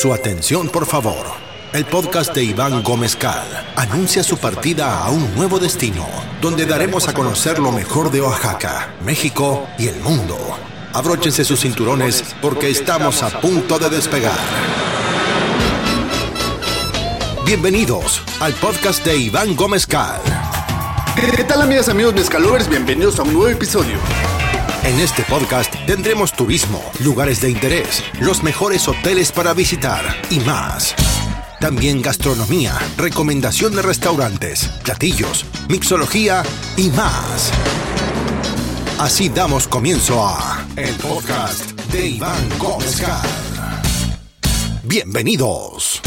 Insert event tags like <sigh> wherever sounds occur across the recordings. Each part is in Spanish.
Su atención, por favor. El podcast de Iván Gómez Cal anuncia su partida a un nuevo destino, donde daremos a conocer lo mejor de Oaxaca, México y el mundo. Abróchense sus cinturones porque estamos a punto de despegar. Bienvenidos al podcast de Iván Gómez Cal. ¿Qué tal amigas, amigos mezcalovers? Bienvenidos a un nuevo episodio. En este podcast tendremos turismo, lugares de interés, los mejores hoteles para visitar y más. También gastronomía, recomendación de restaurantes, platillos, mixología y más. Así damos comienzo a el podcast de Iván Gómez. Bienvenidos.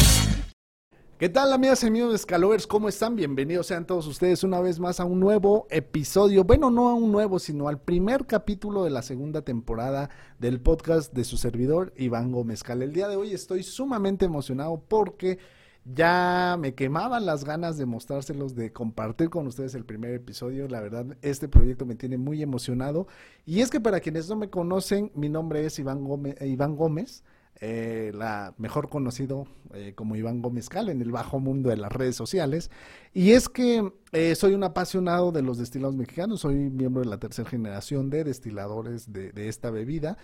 ¿Qué tal, amigas y amigos de Scalovers? ¿Cómo están? Bienvenidos sean todos ustedes una vez más a un nuevo episodio. Bueno, no a un nuevo, sino al primer capítulo de la segunda temporada del podcast de su servidor, Iván Gómez Cal. El día de hoy estoy sumamente emocionado porque ya me quemaban las ganas de mostrárselos, de compartir con ustedes el primer episodio. La verdad, este proyecto me tiene muy emocionado. Y es que para quienes no me conocen, mi nombre es Iván Gómez. Iván Gómez eh, la mejor conocido eh, como Iván Gómez Cal en el bajo mundo de las redes sociales. Y es que eh, soy un apasionado de los destilados mexicanos, soy miembro de la tercera generación de destiladores de, esta bebida.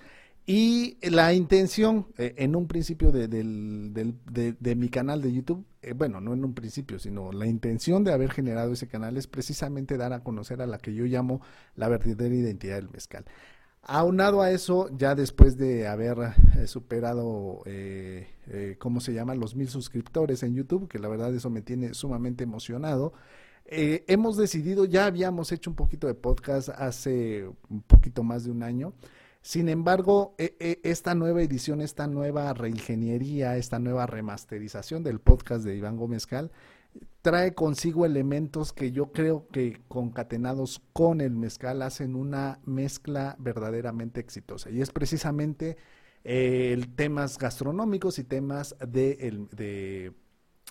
Y la intención en un principio de, de, mi canal de YouTube, bueno, no en un principio, sino la intención de haber generado ese canal es precisamente dar a conocer a la que yo llamo la verdadera identidad del mezcal. Aunado a eso, ya después de haber eh, superado, eh, eh, ¿cómo se llama? Los mil suscriptores en YouTube, que la verdad eso me tiene sumamente emocionado. hemos decidido, ya habíamos hecho un poquito de podcast hace un poquito más de un año. Sin embargo, esta nueva edición, esta nueva reingeniería, esta nueva remasterización del podcast de Iván Gómez Cal, trae consigo elementos que yo creo que concatenados con el mezcal hacen una mezcla verdaderamente exitosa. Y es precisamente eh, el temas gastronómicos y temas de,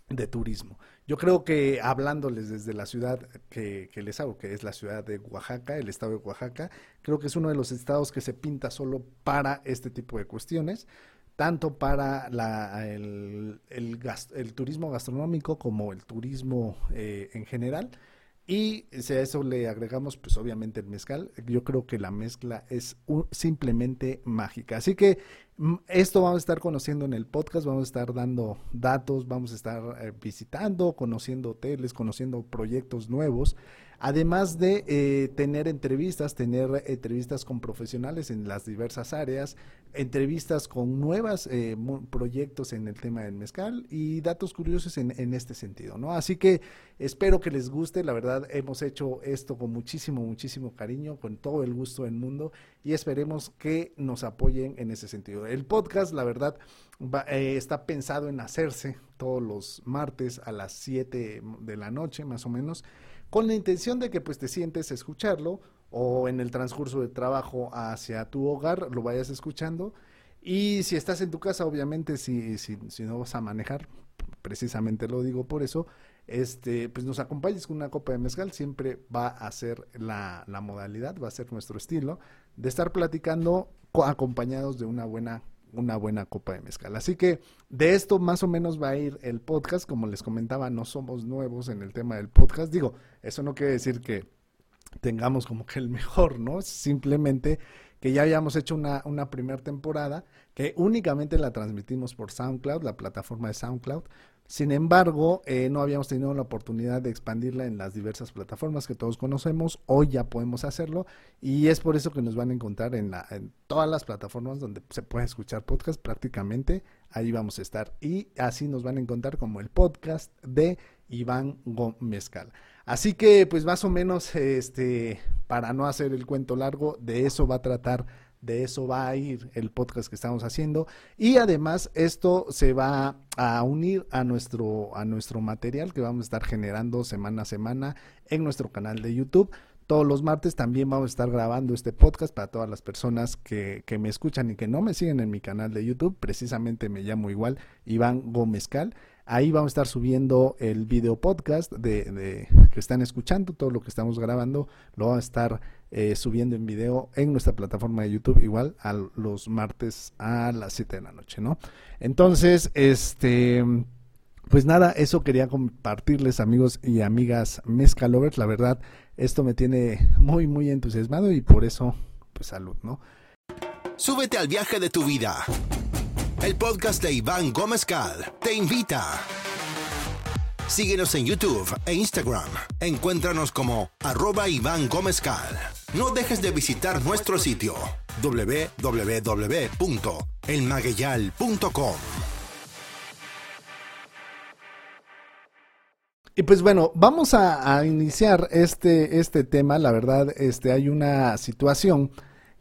de, turismo. Yo creo que hablándoles desde la ciudad que, que, les hago, que es la ciudad de Oaxaca, el estado de Oaxaca, creo que es uno de los estados que se pinta solo para este tipo de cuestiones tanto para la, el, el, turismo gastronómico como el turismo eh, en general. Y si a eso le agregamos, pues obviamente el mezcal, yo creo que la mezcla es simplemente mágica. Así que mm, esto vamos a estar conociendo en el podcast, vamos a estar dando datos, vamos a estar eh, visitando, conociendo hoteles, conociendo proyectos nuevos. Además de eh, tener entrevistas, tener entrevistas con profesionales en las diversas áreas, entrevistas con nuevos eh, proyectos en el tema del mezcal y datos curiosos en, este sentido, ¿no? Así que espero que les guste, la verdad hemos hecho esto con muchísimo, muchísimo cariño, con todo el gusto del mundo y esperemos que nos apoyen en ese sentido. El podcast, la verdad, eh, está pensado en hacerse todos los martes a las 7 de la noche, más o menos con la intención de que pues te sientes escucharlo o en el transcurso de trabajo hacia tu hogar lo vayas escuchando. Y si estás en tu casa, obviamente, si, si, si no vas a manejar, precisamente lo digo por eso, este, pues nos acompañes con una copa de mezcal, siempre va a ser la, la modalidad, va a ser nuestro estilo de estar platicando acompañados de una buena una buena copa de mezcal. Así que de esto más o menos va a ir el podcast. Como les comentaba, no somos nuevos en el tema del podcast. Digo, eso no quiere decir que tengamos como que el mejor, ¿no? Simplemente que ya habíamos hecho una, una primera temporada que únicamente la transmitimos por SoundCloud, la plataforma de SoundCloud, sin embargo, eh, no habíamos tenido la oportunidad de expandirla en las diversas plataformas que todos conocemos. Hoy ya podemos hacerlo y es por eso que nos van a encontrar en, la, en todas las plataformas donde se puede escuchar podcast prácticamente. Ahí vamos a estar y así nos van a encontrar como el podcast de Iván Gómezcal. Así que pues más o menos este para no hacer el cuento largo, de eso va a tratar de eso va a ir el podcast que estamos haciendo y además esto se va a unir a nuestro a nuestro material que vamos a estar generando semana a semana en nuestro canal de YouTube. Todos los martes también vamos a estar grabando este podcast para todas las personas que, que me escuchan y que no me siguen en mi canal de YouTube. Precisamente me llamo igual Iván Gómez Cal. Ahí vamos a estar subiendo el video podcast de, de, que están escuchando, todo lo que estamos grabando, lo vamos a estar eh, subiendo en video en nuestra plataforma de YouTube, igual a los martes a las 7 de la noche, ¿no? Entonces, este, pues nada, eso quería compartirles, amigos y amigas Mezcalovers. La verdad, esto me tiene muy, muy entusiasmado y por eso, pues salud, ¿no? Súbete al viaje de tu vida. El podcast de Iván Gómez Cal te invita. Síguenos en YouTube e Instagram. Encuéntranos como arroba Iván Gómez Cal. No dejes de visitar nuestro sitio www.elmagueyal.com. Y pues bueno, vamos a, iniciar este, este tema. La verdad, este, hay una situación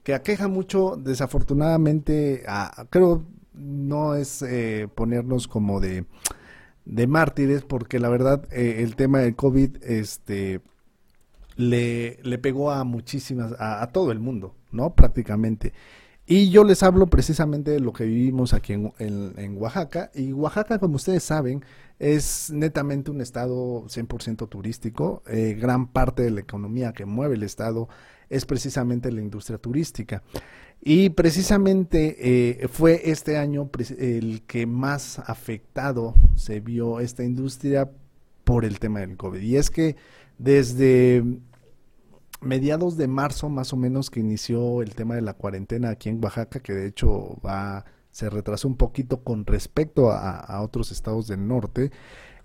que aqueja mucho, desafortunadamente, creo no es eh, ponernos como de, de mártires, porque la verdad eh, el tema del COVID este, le, le pegó a muchísimas, a, todo el mundo, ¿no? Prácticamente. Y yo les hablo precisamente de lo que vivimos aquí en, en, en Oaxaca. Y Oaxaca, como ustedes saben, es netamente un estado 100% turístico. Eh, gran parte de la economía que mueve el estado es precisamente la industria turística. Y precisamente eh, fue este año el que más afectado se vio esta industria por el tema del COVID. Y es que desde mediados de marzo más o menos que inició el tema de la cuarentena aquí en Oaxaca, que de hecho va se retrasó un poquito con respecto a, a otros estados del norte.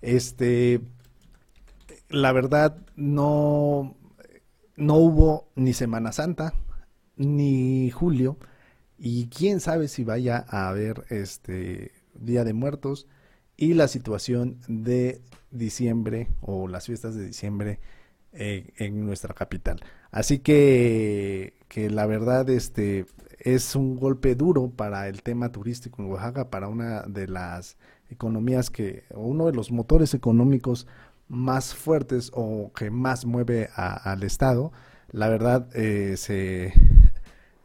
Este, la verdad no no hubo ni Semana Santa ni julio y quién sabe si vaya a haber este Día de Muertos y la situación de diciembre o las fiestas de diciembre eh, en nuestra capital. Así que, que la verdad este es un golpe duro para el tema turístico en Oaxaca, para una de las economías que, uno de los motores económicos más fuertes o que más mueve a, al Estado, la verdad eh, se,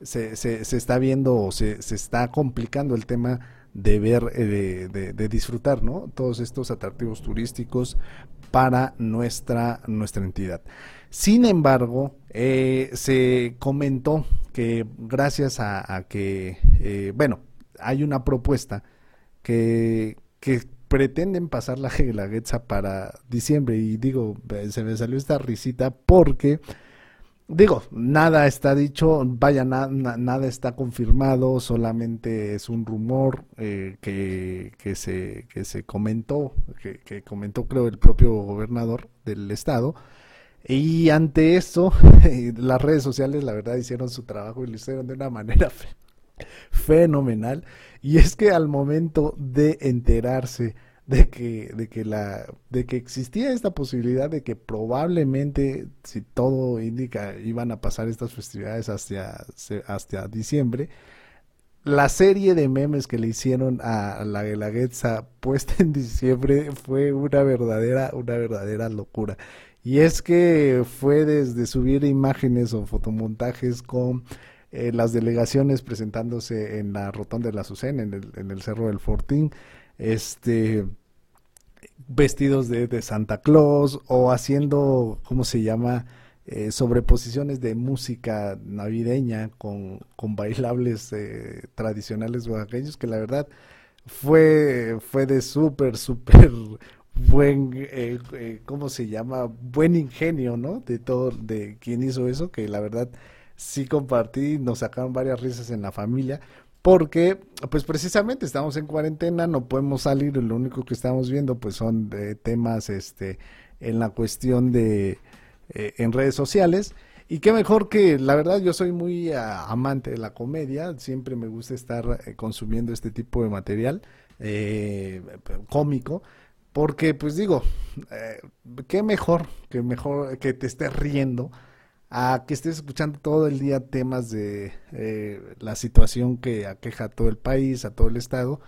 se, se, se, está viendo o se, se está complicando el tema de ver, eh, de, de, disfrutar, ¿no? Todos estos atractivos turísticos para nuestra, nuestra entidad. Sin embargo, eh, se comentó que gracias a, a que, eh, bueno, hay una propuesta que, que pretenden pasar la <laughs> Guelaguetza para diciembre y digo, se me salió esta risita porque digo, nada está dicho, vaya, na, na, nada está confirmado, solamente es un rumor eh, que, que, se, que se comentó, que, que comentó creo el propio gobernador del estado, y ante eso, <laughs> las redes sociales, la verdad, hicieron su trabajo y lo hicieron de una manera <laughs> fenomenal. Y es que al momento de enterarse de que, de que la, de que existía esta posibilidad de que probablemente, si todo indica, iban a pasar estas festividades hasta diciembre, la serie de memes que le hicieron a la Guelaguetza puesta en diciembre fue una verdadera, una verdadera locura. Y es que fue desde subir imágenes o fotomontajes con eh, las delegaciones presentándose en la rotonda de la Azucena, en el, en el Cerro del Fortín, este vestidos de, de Santa Claus o haciendo, ¿cómo se llama? Eh, sobreposiciones de música navideña con, con bailables eh, tradicionales oaxaqueños que la verdad fue, fue de súper, súper buen, eh, eh, ¿cómo se llama? Buen ingenio, ¿no? De todo, de quien hizo eso, que la verdad sí compartí, nos sacaron varias risas en la familia, porque pues precisamente estamos en cuarentena, no podemos salir, lo único que estamos viendo pues son temas este en la cuestión de eh, en redes sociales. Y qué mejor que la verdad yo soy muy uh, amante de la comedia, siempre me gusta estar eh, consumiendo este tipo de material eh, cómico porque, pues digo, eh, qué mejor que mejor que te estés riendo a que estés escuchando todo el día temas de eh, la situación que aqueja a todo el país, a todo el estado.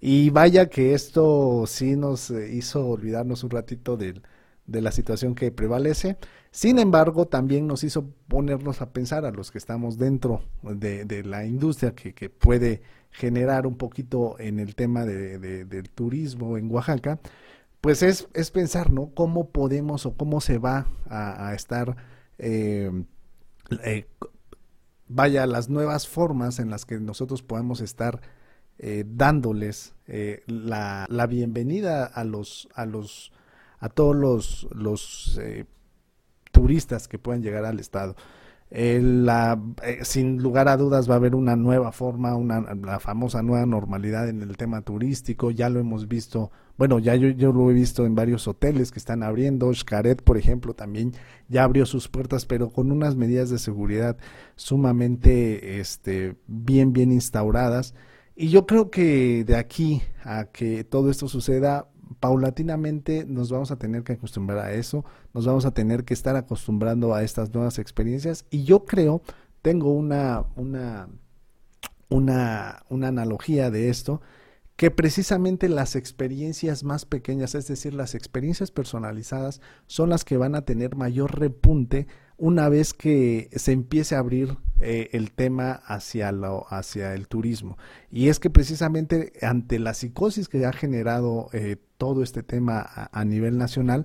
Y vaya que esto sí nos eh, hizo olvidarnos un ratito de, de la situación que prevalece. Sin embargo, también nos hizo ponernos a pensar a los que estamos dentro de, de la industria que, que, puede generar un poquito en el tema de, de, del turismo en Oaxaca pues es, es pensar, ¿no? ¿Cómo podemos o cómo se va a estar eh, eh, vaya, las nuevas formas en las que nosotros podemos estar eh, dándoles eh, la, la, bienvenida a los, a los, a todos los, los turistas que puedan llegar al estado. La, sin lugar a dudas va a haber una nueva forma, una, la famosa nueva normalidad en el tema turístico, ya lo hemos visto bueno, ya yo, yo, lo he visto en varios hoteles que están abriendo. Xcaret, por ejemplo, también ya abrió sus puertas, pero con unas medidas de seguridad sumamente este, bien, bien instauradas. Y yo creo que de aquí a que todo esto suceda, paulatinamente nos vamos a tener que acostumbrar a eso, nos vamos a tener que estar acostumbrando a estas nuevas experiencias. Y yo creo, tengo una, una, una, una analogía de esto, que precisamente las experiencias más pequeñas, es decir, las experiencias personalizadas, son las que van a tener mayor repunte una vez que se empiece a abrir eh, el tema hacia, lo, hacia el turismo. Y es que precisamente ante la psicosis que ha generado eh, todo este tema a, nivel nacional,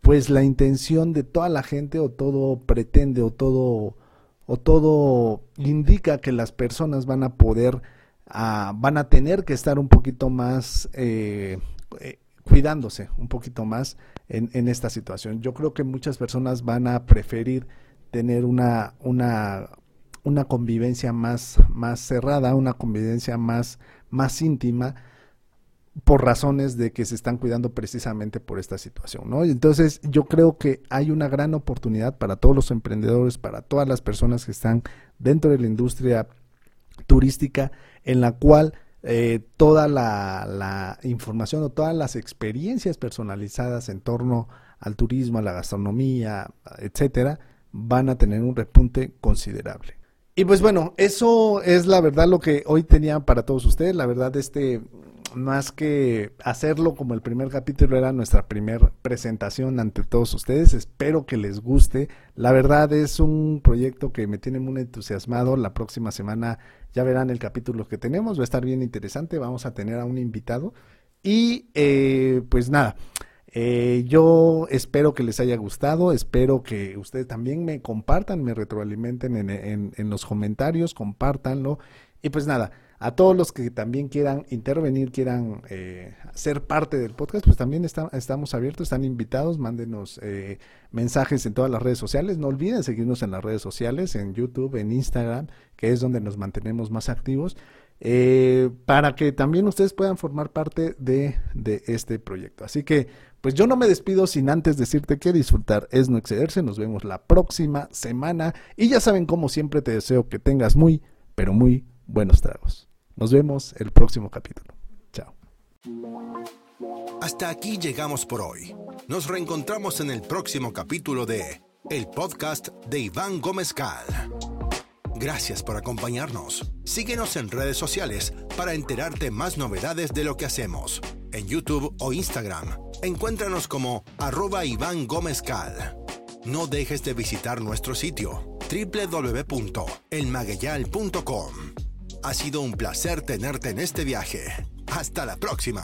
pues la intención de toda la gente o todo pretende o todo o todo indica que las personas van a poder van a tener que estar un poquito más eh, eh, cuidándose, un poquito más en, en, esta situación. Yo creo que muchas personas van a preferir tener una, una, una convivencia más, más cerrada, una convivencia más, más íntima, por razones de que se están cuidando precisamente por esta situación, ¿no? Entonces, yo creo que hay una gran oportunidad para todos los emprendedores, para todas las personas que están dentro de la industria turística en la cual eh, toda la, información o todas las experiencias personalizadas en torno al turismo, a la gastronomía, etcétera, van a tener un repunte considerable. Y pues bueno, eso es la verdad lo que hoy tenía para todos ustedes. La verdad, este más que hacerlo como el primer capítulo era nuestra primera presentación ante todos ustedes. Espero que les guste. La verdad es un proyecto que me tiene muy entusiasmado. La próxima semana ya verán el capítulo que tenemos. Va a estar bien interesante. Vamos a tener a un invitado. Y eh, pues nada. Eh, yo espero que les haya gustado, espero que ustedes también me compartan, me retroalimenten en, en los comentarios, compártanlo. Y pues nada, a todos los que también quieran intervenir, quieran eh, ser parte del podcast, pues también estamos abiertos, están invitados, mándenos eh, mensajes en todas las redes sociales. No olviden seguirnos en las redes sociales, en YouTube, en Instagram, que es donde nos mantenemos más activos, eh, para que también ustedes puedan formar parte de, de este proyecto. Así que, pues yo no me despido sin antes decirte que disfrutar es no excederse. Nos vemos la próxima semana y ya saben, como siempre, te deseo que tengas muy, pero muy buenos tragos. Nos vemos el próximo capítulo. Chao. Hasta aquí llegamos por hoy. Nos reencontramos en el próximo capítulo de El podcast de Iván Gómez Cal. Gracias por acompañarnos. Síguenos en redes sociales para enterarte más novedades de lo que hacemos. En YouTube o Instagram. Encuéntranos como arroba Iván Gómez Cal. No dejes de visitar nuestro sitio www.elmagueyal.com ha sido un placer tenerte en este viaje. Hasta la próxima.